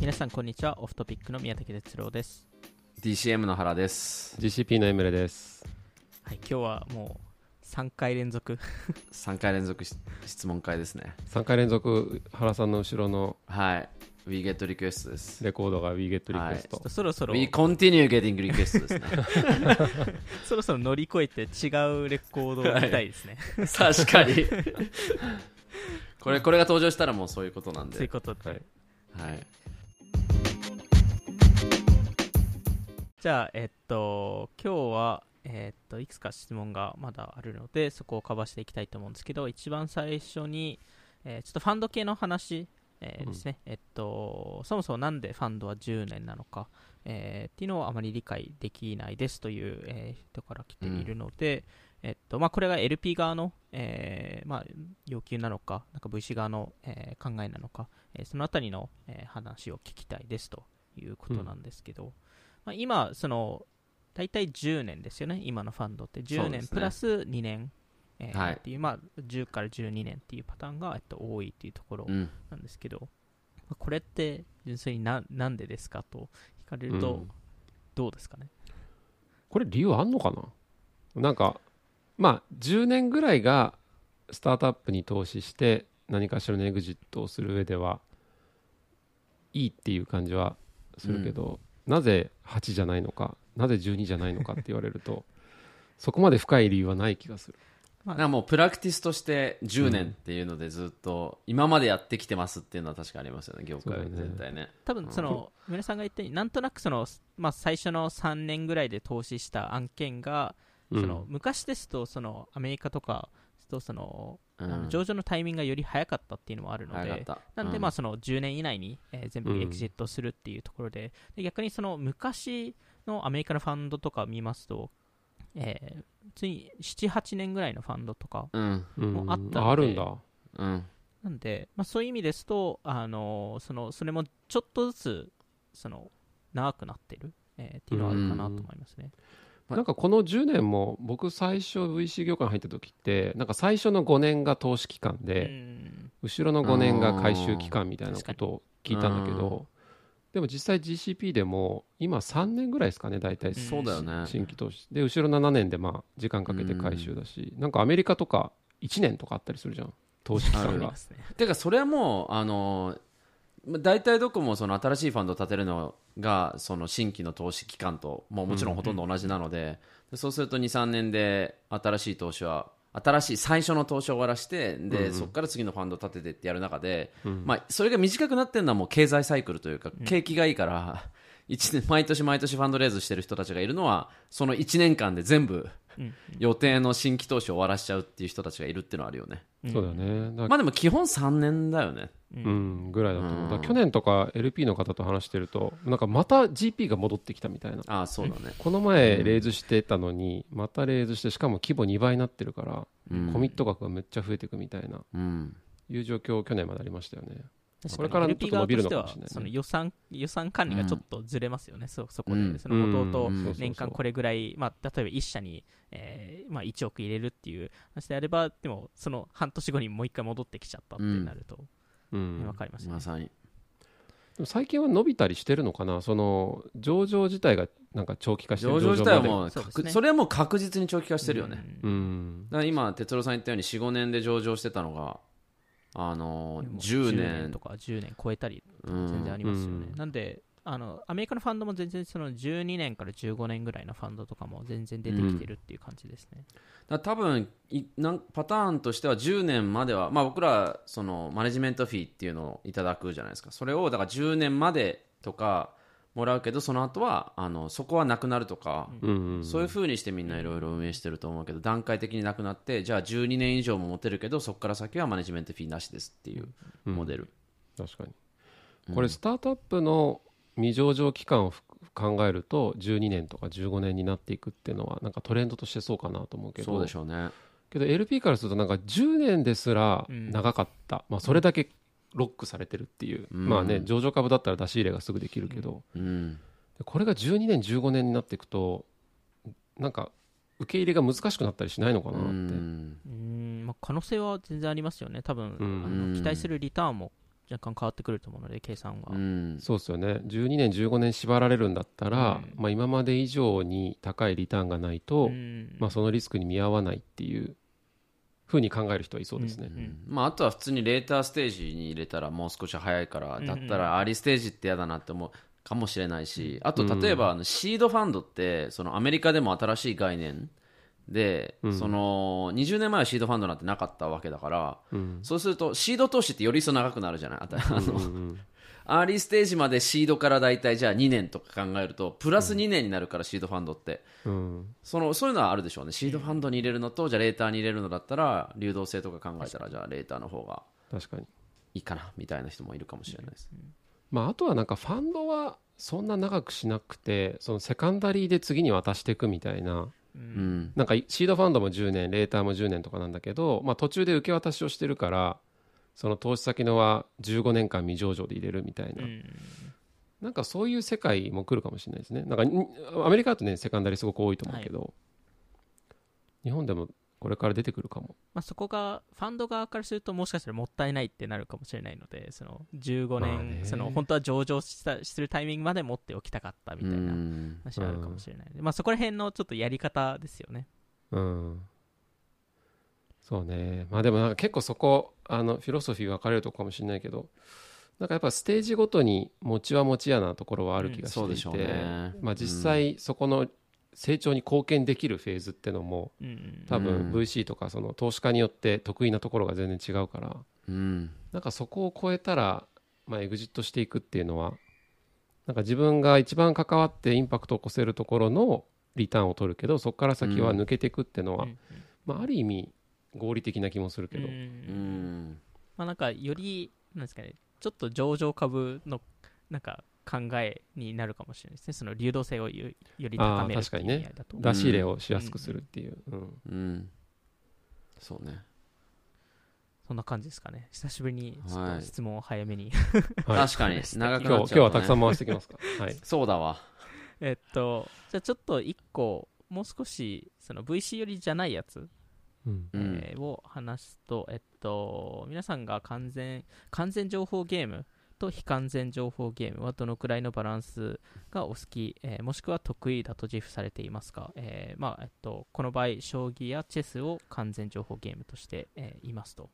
皆さんこんにちはオフトピックの宮武哲郎です DCM の原です。GCP のエムレです。はい今日はもう3回連続 3回連続し質問会ですね。3回連続、原さんの後ろのはい。We get request です。レコードが We Get Request、ちょっとそろそろ We continue getting request ですね。そろそろ乗り越えて違うレコードを見たいですね、確かに。これ、これが登場したらもうそういうことなんで。そういうことで、はいはい。じゃあえっと今日はえっといくつか質問がまだあるのでそこをカバーしていきたいと思うんですけど一番最初に、えーちょっとファンド系の話、えーですね、えっとそもそもなんでファンドは10年なのか、えーっていうのをあまり理解できないですという、えー人から来ているので、えっとまあ、これが LP 側の、えーまあ、要求なのか、なんか VC 側の、えー考えなのか、えーそのあたりの、えー話を聞きたいですということなんですけど、まあ、今、その大体10年ですよね、今のファンドって、10そうですね。年プラス2年、えーはい。っていう、まあ、10から12年っていうパターンが、えっと、多いっていうところうん。なんですけど、まあこれって純粋にななんでですかと聞かれるとうん、どうですかね？これ理由あんのかな？なんか、まあ、10年ぐらいがスタートアップに投資して何かしらのエグジットをする上ではいいっていう感じはするけど、なぜ8じゃないのかなぜ12じゃないのかって言われると そこまで深い理由はない気がする。なんかもうプラクティスとして10年っていうのでずっと今までやってきてますっていうのは確かありますよね、業界全体ね。多分その、村さんが言ったように、なんとなくその、まあ、最初の3年ぐらいで投資した案件が、うんその昔ですとそのアメリカとかとその、あのうん上場のタイミングがより早かったっていうのもあるので。なんで、うんまあ、その10年以内に、えー全部エグジットするっていうところで、で逆にその昔のアメリカのファンドとかを見ますと、えー、つい7、8年ぐらいのファンドとか、うん。うんもうあったんであるんだ。うん。なんで、まあ、そういう意味ですと、あのそのそれもちょっとずつその長くなってる、えーっていうのはあるかなと思いますね。なんかこの10年も僕最初 VC 業界に入った時ってなんか最初の5年が投資期間うで、ん。後ろの5年が回収期間みたいなことを聞いたんだけうんどでも実際 GCP でも今3年ぐらいですかね大体。そうだよね。新規投資。で後ろ7年でまあ時間かけて回収だしなんかアメリカとか1年とかあったりするじゃん。投資期間が。てかそれはもうあのま大体どこもその新しいファンドを立てるのがその新規の投資期間ともうもちろんほとんど同じなので,、でそうすると23年で新しい投資は新しい最初の投資を終わらしてで、そこから次のファンドを立ててってやる中で、まあ、それが短くなってるのはもう経済サイクルというか、景気がいいから一年毎年毎年ファンドレイズしてる人たちがいるのはその1年間で全部うん予定の新規投資を終わらしちゃうっていう人たちがいるっていうのはあるよね。そうだよね。まあでも基本3年だよね。うん。ぐらいだと思う。うん。去年とか LP の方と話してるとなんかまた GP が戻ってきたみたいな。ああそうだね。この前レイズしてたのにまたレイズしてしかも規模2倍になってるからうん。コミット額がめっちゃ増えていくみたいなうん。いう状況去年までありましたよね。確これからちょっ LP と伸びるのかも側としてはしれないねその予算予算管理がちょっとずれますよね、そそこで、うん。その元々うん。年間これぐらい、まあ、例えば1社に、えーまあ、1億入れるっていう話であれば、でもその半年後にもう一回戻ってきちゃったってなると、うんわかりますね。ま。さに。でも最近は伸びたりしてるのかな？その上場自体がなんか長期化してる上場自体はもうそね。れはもう確実に長期化してるよね。うん。うんだから今、哲郎さん言ったように4、5年で上場してたのが、あのー、でも10年。とか10年超えたりうん全然ありますよね、うん。なんであのアメリカのファンドも全然その12年から15年ぐらいのファンドとかも全然出てきてるっていう感じですね、だから多分いなんパターンとしては10年までは、まあ、僕らそのマネジメントフィーっていうのをいただくじゃないですか。それをだから10年までとかもらうけどその後はあのそこはなくなるとか、うんうんそういうふうにしてみんないろいろ運営してると思うけど段階的になくなってじゃあ12年以上も持てるけどそこから先はマネジメントフィーなしですっていうモデル、確かに。これスタートアップの未上場期間をふ考えると12年とか15年になっていくっていうのはなんかトレンドとしてそうかなと思うけど。そうでしょうね。けど LP からするとなんか10年ですら長かった、まあ、それだけロックされてるっていう、うん。まあね上場株だったら出し入れがすぐできるけど、うん。でこれが12年15年になっていくとなんか受け入れが難しくなったりしないのかなって、うん。うーん。まあ、可能性は全然ありますよね、多分、うん。あの期待するリターンも若干変わってくると思うので計算は、うん。そうですよね。12年15年縛られるんだったら、うん。まあ、今まで以上に高いリターンがないと、うん。まあ、そのリスクに見合わないっていうふうに考える人はいそうですね、うん。まあ、あとは普通にレーターステージに入れたらもう少し早いからうんだったらアーリーステージって嫌だなって思うかもしれないしあと例えばあのシードファンドってそのアメリカでも新しい概念で、その20年前はシードファンドなんてなかったわけだから、そうするとシード投資ってより一層長くなるじゃない？あの、アーリーステージまでシードから大体じゃあ2年とか考えるとプラス2年になるからシードファンドって、うん。そのそういうのはあるでしょうね。シードファンドに入れるのとじゃあレーターに入れるのだったら流動性とか考えたらじゃあレーターの方が確かに。いいかなみたいな人もいるかもしれないです、まあ、あとはなんかファンドはそんな長くしなくてそのセカンダリーで次に渡していくみたいなうん。なんかシードファンドも10年レーターも10年とかなんだけど、まあ、途中で受け渡しをしてるからその投資先のは15年間未上場で入れるみたいな、うん。なんかそういう世界も来るかもしれないですね。なんかんアメリカだとねセカンダリーすごく多いと思うけど、日本でもこれから出てくるかも。まあ、そこがファンド側からするともしかしたらもったいないってなるかもしれないのでその15年、まあね。その本当は上場したするタイミングまで持っておきたかったみたいなうん。話はあるかもしれないので、まあ、そこら辺のちょっとやり方ですよね。うん。そうね。まあでもなんか結構そこあのフィロソフィー分かれるとこかもしれないけどなんかやっぱステージごとに持ちは持ちやなところはある気がしていて、そうでしょうね。まあ、実際そこの成長に貢献できるフェーズってのもうん多分うん。VC とかその投資家によって得意なところが全然違うから。うん。なんかそこを超えたら、まあ、エグジットしていくっていうのはなんか自分が一番関わってインパクトを起こせるところのリターンを取るけどそこから先は抜けていくっていうのは、うんまあ、ある意味合理的な気もするけど、まあ、なんかよりなんですかねちょっと上場株のなんか考えになるかもしれないですね。その流動性をよより高めるっていう意味合いだと、出し入れをしやすくするっていう、うんうん。そうね。そんな感じですかね。久しぶりにちょっと質問を早めに、はい。確かに長く今日今なっちゃうと、ね、日はたくさん回していきますか。はい。そうだわ。えっとじゃあちょっと一個もう少しその VC 寄りじゃないやつうん。うん。えーを話すと、えっと、皆さんが完全完全情報ゲームと非完全情報ゲームはどのくらいのバランスがお好き、えーもしくは得意だと自負されていますか、えーまあえっと、この場合将棋やチェスを完全情報ゲームとして、えいますと。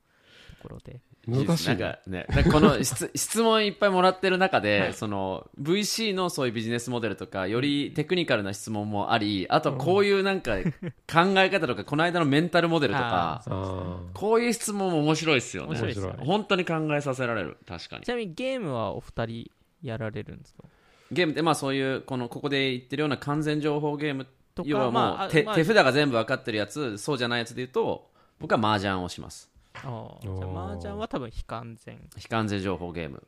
ところで。難しいね。なんかねこの質 質問いっぱいもらってる中で、その VC のそういうビジネスモデルとかよりテクニカルな質問もありあとこういうなんか考え方とかこの間のメンタルモデルとかああこういう質問も面白いですよね。面白いですよね。本当に考えさせられる。確かに。ちなみにゲームはお二人やられるんですか？ゲームってまあそういうこのここで言ってるような完全情報ゲームとか要はもう、まあまあ手手札が全部分かってるやつそうじゃないやつで言うと僕は麻雀をしますあー。じゃあ麻雀は多分非完全。非完全情報ゲーム。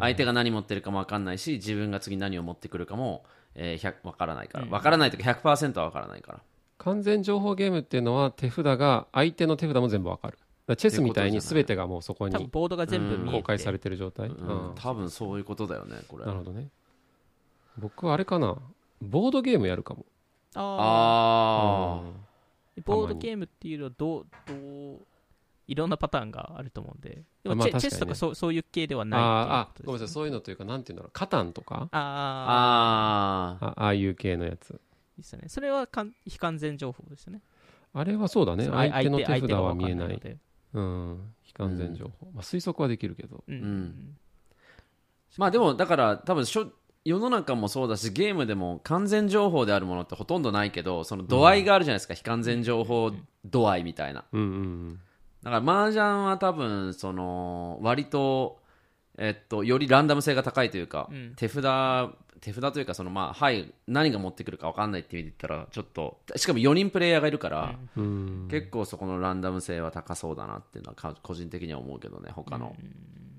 相手が何持ってるかも分かんないし自分が次何を持ってくるかも、えー、100分からないから。うん。分からないというか100%は分からないから。完全情報ゲームっていうのは手札が相手の手札も全部わかる。チェスみたいに全てがもうそこにボードが全部公開されてる状態、うん。うん。多分そういうことだよねこれ。なるほどね。僕はあれかな。ボードゲームやるかも。ああー。ボードゲームっていうのはどうどういろんなパターンがあると思うんで。でもチェ,、まあね。チェスとかそうそういう系ではあないあことですごめんなさい。そういうのというかなんていうんだろう。カタンとか？ああああああいう系のやつ。あですよね。それはかん非完全情報ですよね。あれはそうだね。相手の手札は見えない分かんのでうん。非完全情報、まあ、推測はできるけど。うん。うん。まあでもだから多分しょ世の中もそうだしゲームでも完全情報であるものってほとんどないけどその度合いがあるじゃないですか、非完全情報度合いみたいな。うんうんだから麻雀は多分その割とえっとよりランダム性が高いというか、うん。手札手札というかそのまあはい何が持ってくるか分かんないっていう意味で言ったらちょっとしかも4人プレイヤーがいるから、うん。うん結構そこのランダム性は高そうだなっていうのはか個人的には思うけどね他の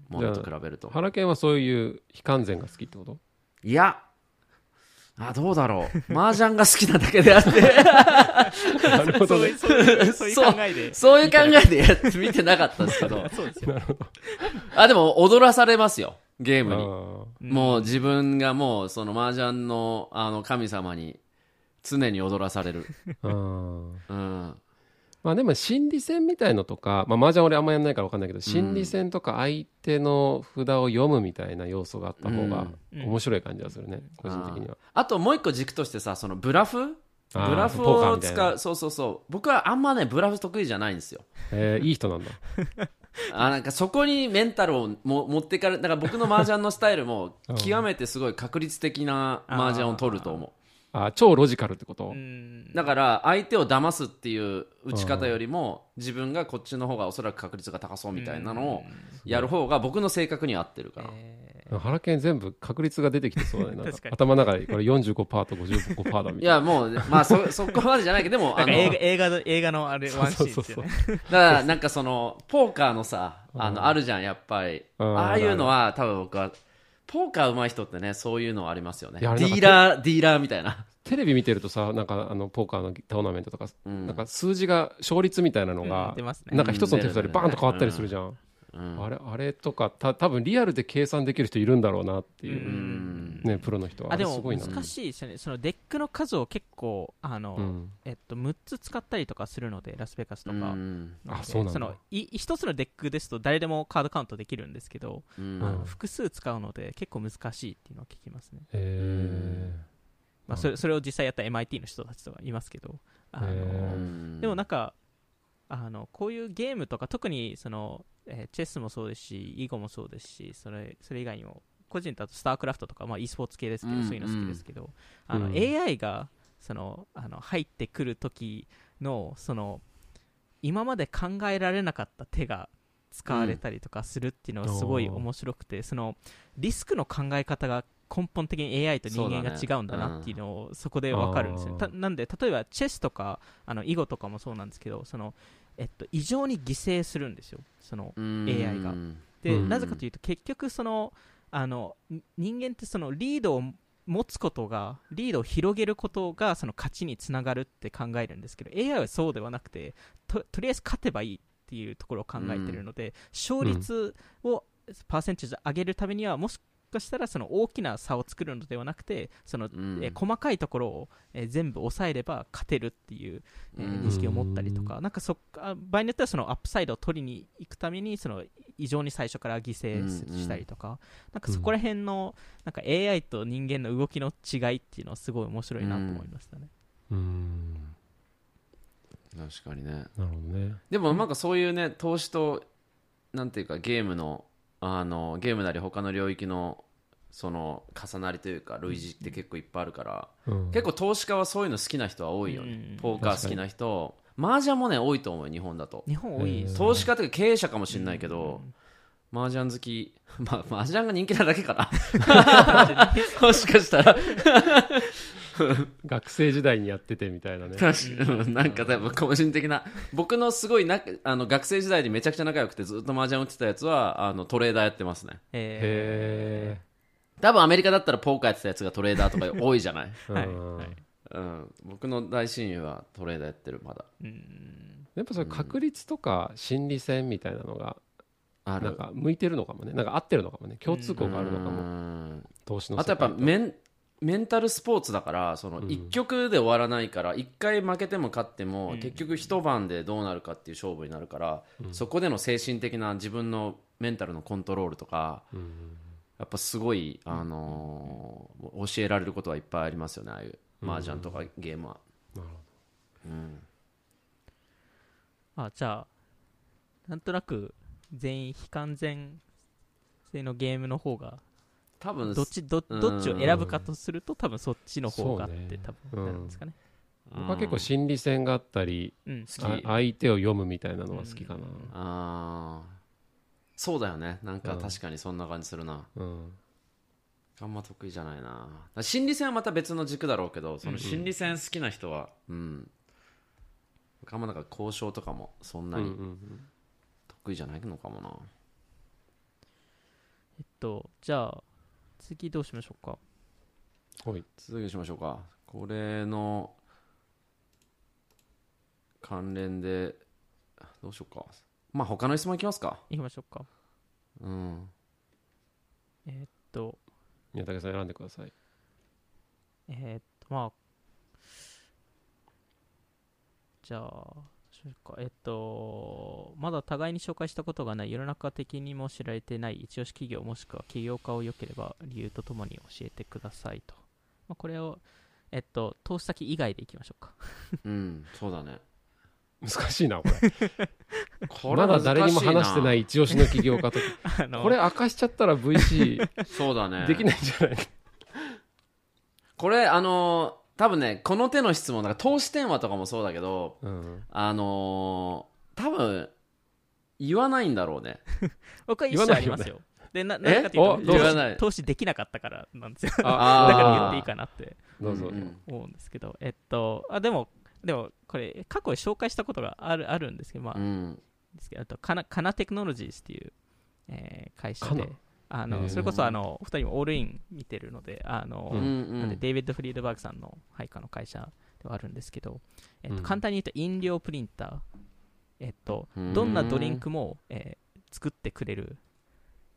ものと比べると、原研はそういう非完全が好きってこと？いやあどうだろう。麻雀が好きなだけであって。なるほどね。そういう考えで。そういう考えでやって見てなかったんですけど。そうですよ。あでも踊らされますよ。ゲームに。あもう自分がもうその麻雀のあの神様に常に踊らされる、うん、まあでも心理戦みたいのとか、まあ麻雀俺あんまやんないから分かんないけど、心理戦とか相手の札を読むみたいな要素があった方がうん。面白い感じがするね、個人的には。あともう一個軸としてさそのブラフブラフを使うそうそうそう。僕はあんまねブラフ得意じゃないんですよ。えーいい人なんだ。あなんかそこにメンタルをも持ってかれだから僕の麻雀のスタイルも うん。極めてすごい確率的な麻雀を取ると思うあ超ロジカルってこと、うん。だから相手を騙すっていう打ち方よりも自分がこっちの方がおそらく確率が高そうみたいなのをやる方が僕の性格には合ってるから、え原研全部確率が出てきてそうだね。頭の中でこれ45%と55%だみたいいやもうまあそ そこまでじゃないけどでもあのなんか映画映画の映画のあれワンシーンですよね。だからなんかそのポーカーのさあのあるじゃんやっぱり。うん。ああいうのは多分僕はポーカー上手い人ってねそういうのありますよね。ディーラーディーラーみたいな。テレビ見てるとさなんかあのポーカーのトーナメントとか、うん。なんか数字が勝率みたいなのうがん、出ますね。なんか一つの手札でバーンと変わったりするじゃん、うん。あれあれとかた多分リアルで計算できる人いるんだろうなっていう。う、ん。ねプロの人は。あでもれすごいな。難しいですよね。そのデックの数を結構あの、うん。えっと、6つ使ったりとかするのでラスベガスとか、うん。あそうなんだ。そのい一つのデックですと誰でもカードカウントできるんですけど、うん。あのうん。複数使うので結構難しいっていうのは聞きますね、えまあ、それそれを実際やった MIT の人たちとかいますけど。あの、へー。うん。でもなんかあのこういうゲームとか特にその、えーチェスもそうですし囲碁もそうですしそれそれ以外にも個人だとスタークラフトとか、まあ、e スポーツ系ですけど、うんそういうの好きですけど、あのうん AI がそのあの入ってくる時のその今まで考えられなかった手が使われたりとかするっていうのはすごい面白くて、そのリスクの考え方が根本的に AI と人間が違うんだなっていうのをそこで分かるんですよ、あー。たなんで例えばチェスとかあの囲碁とかもそうなんですけどその、えっと、異常に犠牲するんですよ。そのうん。AI が。で、うん。なぜかというと結局そのあのに人間ってそのリードを持つことがリードを広げることがその勝ちにつながるって考えるんですけど AI はそうではなくてととりあえず勝てばいいっていうところを考えているので、勝率をパーセンテージ上げるためにはもしかしたらその大きな差を作るのではなくてその、うん。えー細かいところを、えー全部抑えれば勝てるっていう、えー認識を持ったりとか、なんかそっか場合によってはそのアップサイドを取りに行くためにその異常に最初から犠牲しうんうん。したりとか、なんかそこら辺のなんか AI と人間の動きの違いっていうのはすごい面白いなと思いましたね。うん。確かにね。なるほどね。でもなんかそういうね投資となんていうかゲームのあのゲームなり他の領域のその重なりというか類似って結構いっぱいあるから、うん。結構投資家はそういうの好きな人は多いよね、うん。ポーカー好きな人。麻雀もね多いと思うよ日本だと。日本多い投資家というか経営者かもしれないけど、麻雀好きまあ麻雀が人気なだけかな。もしかしたら 学生時代にやっててみたいなね。確かに。なんか多分個人的な僕のすごいなあの学生時代にめちゃくちゃ仲良くてずっと麻雀打ってたやつはあのトレーダーやってますね。えへ多分アメリカだったらポーカーやってたやつがトレーダーとか多いじゃない、えはいうん。はい。うん、僕の大親友はトレーダーやってるまだ。ーうん。やっぱそれ確率とか心理戦みたいなのがなんか向いてるのかもね。なんか合ってるのかもね。共通項があるのかうもん。投資のあとやっぱ世界メンメンタルスポーツだからそのうん。1局で終わらないから1回負けても勝ってもうん。結局一晩でどうなるかっていう勝負になるからそこでの精神的な自分のメンタルのコントロールとかうん。やっぱすごい、あのー教えられることはいっぱいありますよねああいう麻雀とかゲームは、なるほうん。あじゃあなんとなく全員非完全性のゲームの方が多分どっちどうん。どっちを選ぶかとすると多分そっちの方がって多分なるんですかね。ど僕は結構心理戦があったりうん、好き。あ相手を読むみたいなのは好きかな。あー。そうだよね。なんかうん。確かにそんな感じするな、うん。あんま得意じゃないな。心理戦はまた別の軸だろうけどその心理戦好きな人はうん、僕あんまなんか交渉とかもそんなにうんうんうん。得意じゃないのかもな、えっとじゃあ次どうしましょうか？はい。続きしましょうか。これの関連でどうしようか。まあ他の質問いきますか。いきましょうか。うん。えっと。宮武さん選んでください。えっとまあじゃあか。えっとまだ互いに紹介したことがない。世の中的にも知られてない。一押し企業もしくは起業家を良ければ理由とともに教えてくださいと、まあ、これをえっと投資先以外でいきましょうか。うんそうだね。難しいなこれ。こ まだ誰にも話してないい一押しの起業家と これ明かしちゃったら VC そうだね。できないんじゃない？これあのー多分ねこの手の質問だから投資電話とかもそうだけどうん。あのー多分言わないんだろうね。僕は一言わないよ。ね社ありますよでななんでかっていうと投資できなかったからなんですよ。あ だから言っていいかなって思うんですけどえっとあでもでもこれ過去に紹介したことがあるあるんですけどまあ、うん。ですけどあとカナカナテクノロジーズっていう、えー会社であのそれこそあのお二人もオールイン見てるのであの、ううんん。なんでデイビッド・フリードバーグさんの配下の会社ではあるんですけど、えっとうん。簡単に言うと飲料プリンター、えっと、うん。どんなドリンクも、えー作ってくれる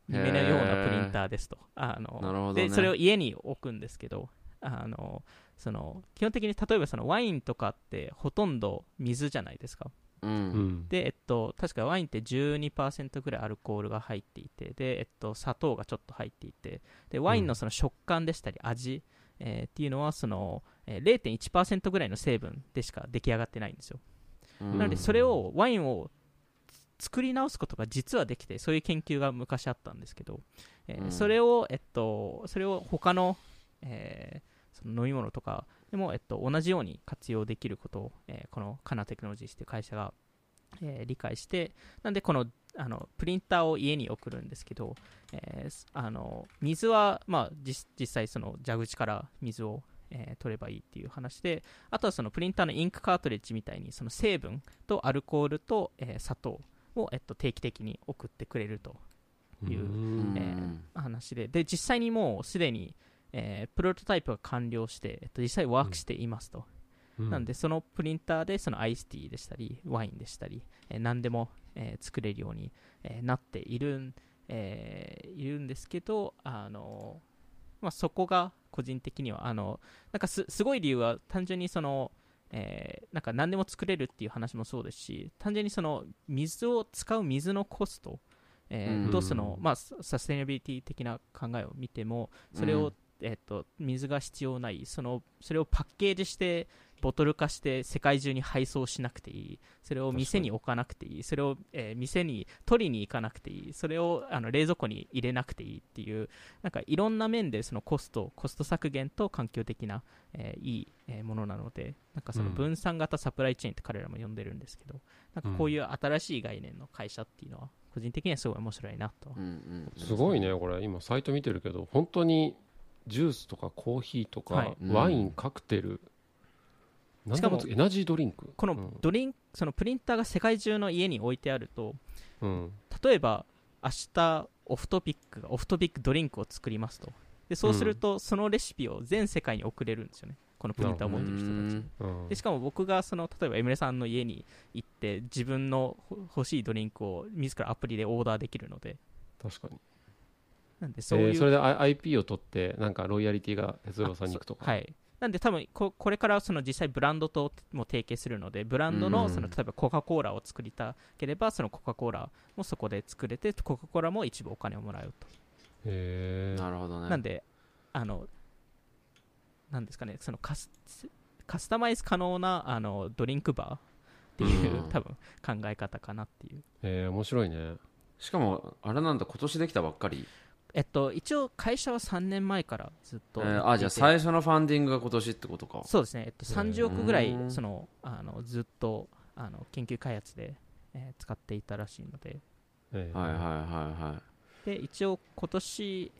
夢のようなプリンターですと。あのなるほどね。でそれを家に置くんですけどあのその基本的に例えばそのワインとかってほとんど水じゃないですかううん。んで、えっと、確かワインって12%ぐらいアルコールが入っていてで、えっと、砂糖がちょっと入っていてでワインのその食感でしたり味、えーっていうのはその、えー0.1%ぐらいの成分でしか出来上がってないんですよ。うん。なのでそれをワインを作り直すことが実はできてそういう研究が昔あったんですけど、えーうん。それを、えっと、それを他の,、えーその飲み物とかでも、えっと、同じように活用できることを、えーこのカナテクノロジーズという会社が、えー理解してなんでこのあのプリンターを家に送るんですけど、えーすあの水は、まあ、実実際その蛇口から水を、えー取ればいいっていう話であとはそのプリンターのインクカートリッジみたいにその成分とアルコールと、えー砂糖を、えっと、定期的に送ってくれるといううん。えー話でで実際にもうすでに、えープロトタイプが完了して、えっと、実際ワークしていますと、うん。なんでそのプリンターでそのアイスティーでしたりワインでしたり、えー何でも、えー作れるように、えーなっているん、えーいるんですけどあの、まあ、そこが個人的にはあのなんかすすごい理由は単純にそのえーなんか何でも作れるっていう話もそうですし単純にその水を使う水のコスト、えーうん。とその、まあ、ササステナビリティ的な考えを見てもそれを、うんえー、と水が必要ない。そのそれをパッケージしてボトル化して世界中に配送しなくていい。それを店に置かなくていい。それを、えー店に取りに行かなくていい。それをあの冷蔵庫に入れなくていいっていうなんかいろんな面でそのコストコスト削減と環境的な、えーいい、えーものなのでなんかそのうん。分散型サプライチェーンって彼らも呼んでるんですけど、なんかこういう新しい概念の会社っていうのは個人的にはすごい面白いなと、うんうん。すごいねこれ。今サイト見てるけど本当にジュースとかコーヒーとか、はい。うんワインカクテル。何でもしかもエナジードリンク？このドリンそのプリンターが世界中の家に置いてあるとうん、うん例えば明日オフトピックがオフトピックドリンクを作りますと。でそうすると、そのレシピを全世界に送れるんですよね。このプリンターを持ってる人たちでしかも僕がその例えばエムレさんの家に行って自分のほ欲しいドリンクを自らアプリでオーダーできるので。確かになんでそういう、えーそれで IP を取ってなんかロイヤリティが哲郎さんに行くとか？はい。なんで多分ここれからその実際ブランドとも提携するのでブランドのうんその例えばコカ・コーラを作りたければそのコカ・コーラもそこで作れてコカ・コーラも一部お金をもらうと。へー。なるほどね。なんで、あの、なんですかね、そのカスカスタマイズ可能なあのドリンクバーっていう、うん。多分考え方かなっていう。えー面白いね。しかもあれなんだ今年できたばっかり、えっと、一応、会社は3年前からずっえと、ーあじゃあ最初のファンディングが今年ってことか。そうですね、えっと、30億ぐらいうんそのあのずっとあの研究開発で、えー使っていたらしいので、えー。はいはいはいはい。で一応、今年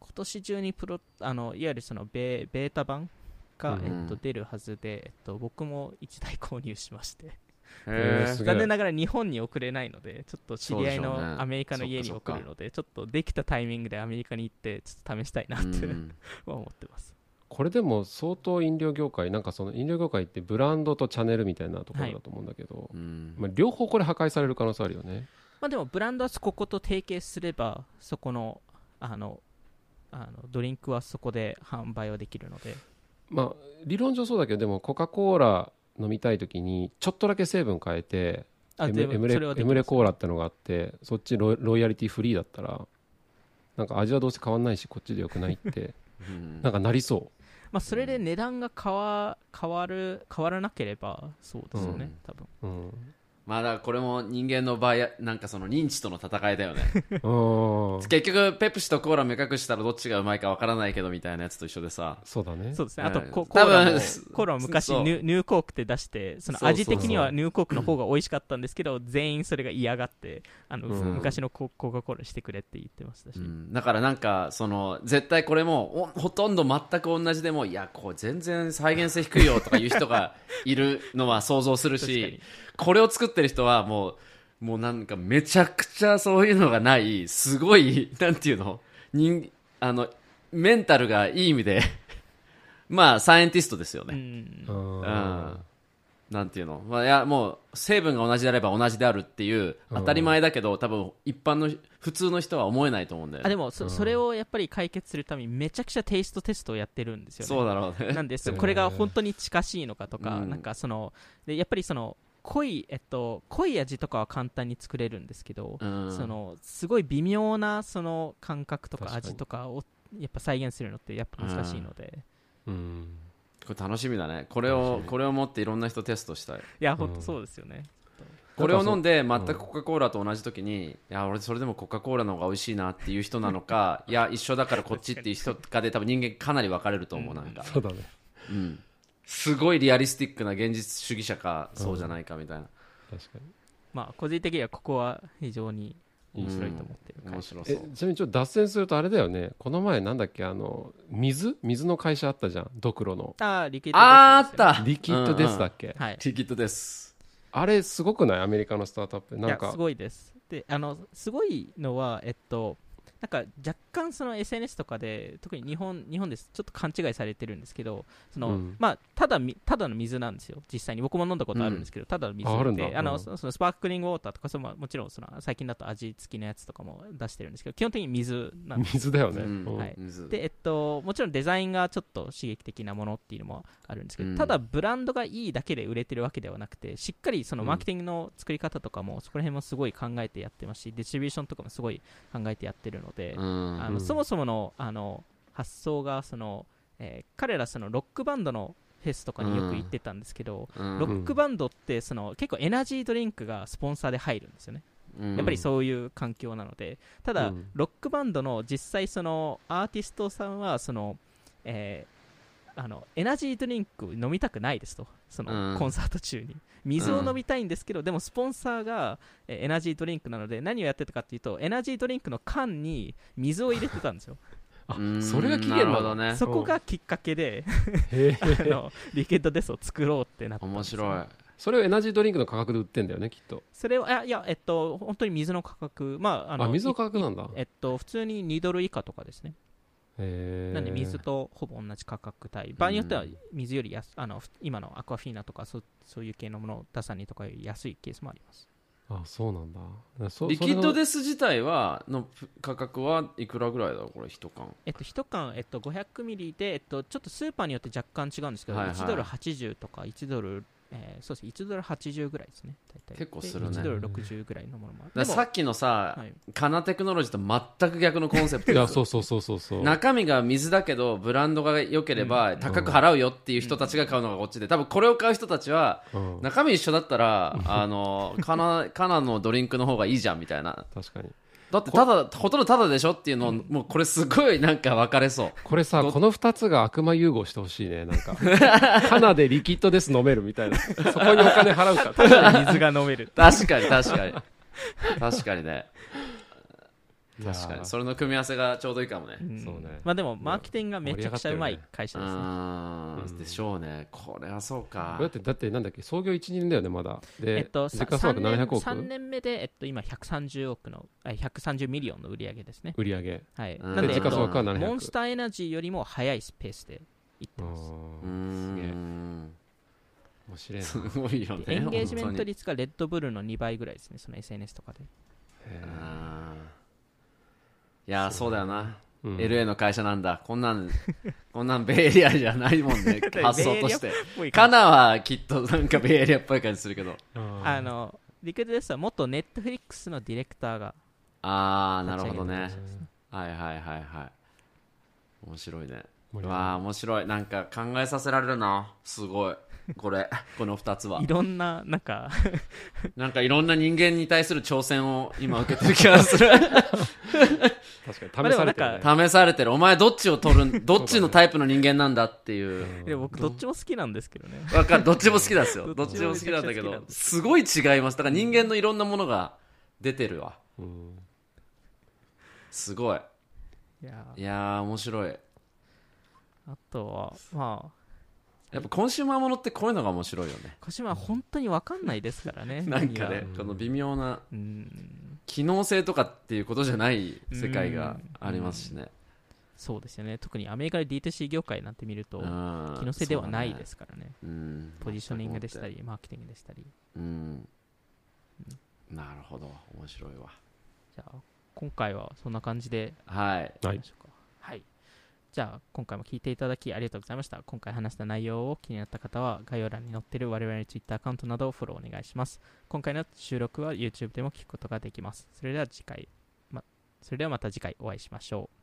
今年中にプロあのいわゆるそのベベータ版が、うん。えっと、出るはずで、えっと、僕も1台購入しまして。残念ながら日本に送れないので、ちょっと知り合いのアメリカの家に送るので、ちょっとできたタイミングでアメリカに行って、ちょっと試したいなってうん。は 思ってます。これでも相当飲料業界なんかその飲料業界ってブランドとチャンネルみたいなところだと思うんだけど、うん。まあ、両方これ破壊される可能性あるよね。まあでも、ブランドはここと提携すれば、そこの、あの、あのドリンクはそこで販売はできるので、まあ理論上そうだけどでもコカ・コーラ飲みたい時にちょっとだけ成分変えてエムレレコーラってのがあってそっちロロイヤリティフリーだったらなんか味はどうせ変わんないしこっちでよくないって うん。なんかなりそまあ、それで値段が変わ変わる変わらなければそうですよね、うん。多分。う、うん、まあだこれも人間の場合なんかその認知との戦いだよね。うん結局ペプシとコーラ目隠したらどっちがうまいかわからないけどみたいなやつと一緒でさ。そうだね。そうですね、うんあとココ多分ーラもコーラも 昔ニュニューコークって出してその味的にはニューコークの方が美味しかったんですけど全員それが嫌がってあの、うん。昔のココカ・コーラしてくれって言ってましたし、うん。だからなんかその絶対これもおほとんど全く同じでもいやこれ全然再現性低いよとかいう人がいるのは想像する 確かに。しこれを作ってる人はもうもうなんかめちゃくちゃそういうのがないすごい なんていうの？人あのメンタルがいい意味で まあサイエンティストですようね、ん。うんうん。なんていうの、まあ、いやもう成分が同じであれば同じであるっていう当たり前だけど、多分一般の普通の人は思えないと思うんだよね。あでもそそれをやっぱり解決するためにめちゃくちゃテイストテストをやってるんですよね。そうだろうね。なんですこれが本当に近しいのかとか、うん。なんかそのでやっぱりその濃い、えっと、濃い味とかは簡単に作れるんですけど、うん。そのすごい微妙なその感覚とか味とかをやっぱ再現するのってやっぱ難しいので、うん。これ楽しみだね。これをこれを持っていろんな人テストしたい。いや本当そうですよね、これを飲んで全くコカ・コーラと同じ時に、いや俺それでもコカ・コーラの方が美味しいなっていう人なのかいや一緒だからこっちっていう人かで多分人間かなり分かれると思うなんか、そうだね。うん、すごいリアリスティックな現実主義者かそうじゃないかみたいな、確かに。まあ個人的にはここは非常に面白いと思ってる面白そう。えちなみにちょっと脱線するとあれだよね。この前なんだっけあの水水の会社あったじゃん。ドクロの。あーリキッドあーあった。リキッドデスだっっけ、はい。リキッドです。あれすごくない？アメリカのスタートアップ。なんか。いやすごいです。であのすごいのはえっとなんか若干その SNS とかで特に日本日本です。ちょっと勘違いされてるんですけどその、うん。まあただみただの水なんですよ。実際に。僕も飲んだことあるんですけど、ただの水であの、うん。そそのスパークリングウォーターとかそのもちろんその最近だと味付きのやつとかも出してるんですけど基本的に水なんです水だよね、うん。うん。はい。水。で、えっと、もちろんデザインがちょっと刺激的なものっていうのもあるんですけど、うん。ただブランドがいいだけで売れてるわけではなくてしっかりそのうん。マーケティングの作り方とかもそこら辺もすごい考えてやってますしディストリビューションとかもすごい考えてやってるので、うん。あのうん。そもそものあの発想がその、えー彼らそのロックバンドのフェスとかによく行ってたんですけど、うん。ロックバンドってその結構エナジードリンクがスポンサーで入るんですよね。うん。やっぱりそういう環境なので、ただ、うん。ロックバンドの実際、そのアーティストさんはその、えーあのエナジードリンク飲みたくないですと、その、うん。コンサート中に。水を飲みたいんですけど、でもスポンサーが、えーエナジードリンクなので、何をやってたかっていうと、エナジードリンクの缶に水を入れてたんですよ。あうん。それが期な限なのるほどね。そこがきっかけで、あのリケッドデスを作ろうってなった面白い。それをエナジードリンクの価格で売ってんだよねきっと。それを、いや、いやえっと、本当に水の価格、まあ、あのあ水の価格なんだ。えっと、普通に2ドル以下とかですね。なんで水とほぼ同じ価格帯、場合によっては水より安あのふ今のアクアフィーナとかそそういう系のものを出さにとかより安いケースもあります。あそうなんだ。そリキッドデス自体はの価格はいくらぐらいだろうこれ一缶。えっと、1缶、えっと、500ミリで、えっと、ちょっとスーパーによって若干違うんですけど、はいはい。1ドル80とか1ドル、えーそうですね、1ドル80ぐらいですね、大体。結構するね。で1ドル60ぐらいのものもある。さっきのさ、はい。カナテクノロジーと全く逆のコンセプト。いやそうそうそうそうそう。中身が水だけどブランドが良ければうん。高く払うよっていう人たちが買うのがこっちで。多分これを買う人たちはうん。中身一緒だったらあのカナカナのドリンクの方がいいじゃんみたいな。確かにだってただほとんどただでしょっていうのをもうこれすごいなんか分かれそう。これさこの2つが悪魔融合してほしいねなんか。カナでリキッドです飲めるみたいな。そこにお金払うか。ただで水が飲める。確かに確かに。確かにね確かに。それの組み合わせがちょうどいいかもね。うん。そうね。まあでも、マーケティングがめちゃくちゃうまい会社うですね。ーん。でしょうね。これはそうか。だってだってなんだっけ創業12年だよねまだ。で、えっと、時価総額700億？3年目で、えっと、今130億の、あ130 million の売り上げですね。売り上げ。はい。うん。なんで、で時価総額は700モンスターエナジーよりも速いスペースでいってます。すげえん。面白いな。すごいよねでエンゲージメント率がレッドブルの2倍ぐらいですね、その SNS とかで。へあー。いやーそうだよな。ーうん。LA の会社なんだ。こんなんこ こんなんベイエリアじゃないもんね。発想として。カナはきっとなんかベイエリアっぽい感じするけど。あのリクエストですは元ネットフリックスのディレクターがああなるほどね。はいはいはいはい。面白いね。わあ面白い。なんか考えさせられるな。すごい これこの2つは。いろんななんかなんかいろんな人間に対する挑戦を今受けてる気がする。確かに試されてるね。試されてる。お前どっちを取るんどっちのタイプの人間なんだっていう。で僕どっちも好きなんですけどね。わかる。どっちも好きなんですよ。どどっちも好きなんだけどす。すごい違います。だから人間のいろんなものが出てるわ。うん。すごい。いやいやー面白い。あとはまあやっぱコンシューマーものってこういうのが面白いよね。鹿島は本当に分かんないですからね。なんかねこの微妙なうん。機能性とかっていうことじゃない世界がありますしね。そうですよね。特にアメリカで D2C 業界なんて見ると機機能性ではないですからね。うん。ポジショニングでしたりマーケティングでしたり。うん。なるほど。面白いわ。じゃあ今回はそんな感じで。はい。はい。いきましょうか。はいじゃあ今回も聞いていただきありがとうございました。今回話した内容を気になった方は概要欄に載っている我々の Twitter アカウントなどをフォローお願いします。今回の収録は YouTube でも聞くことができます。それでは次回まそれではまた次回お会いしましょう。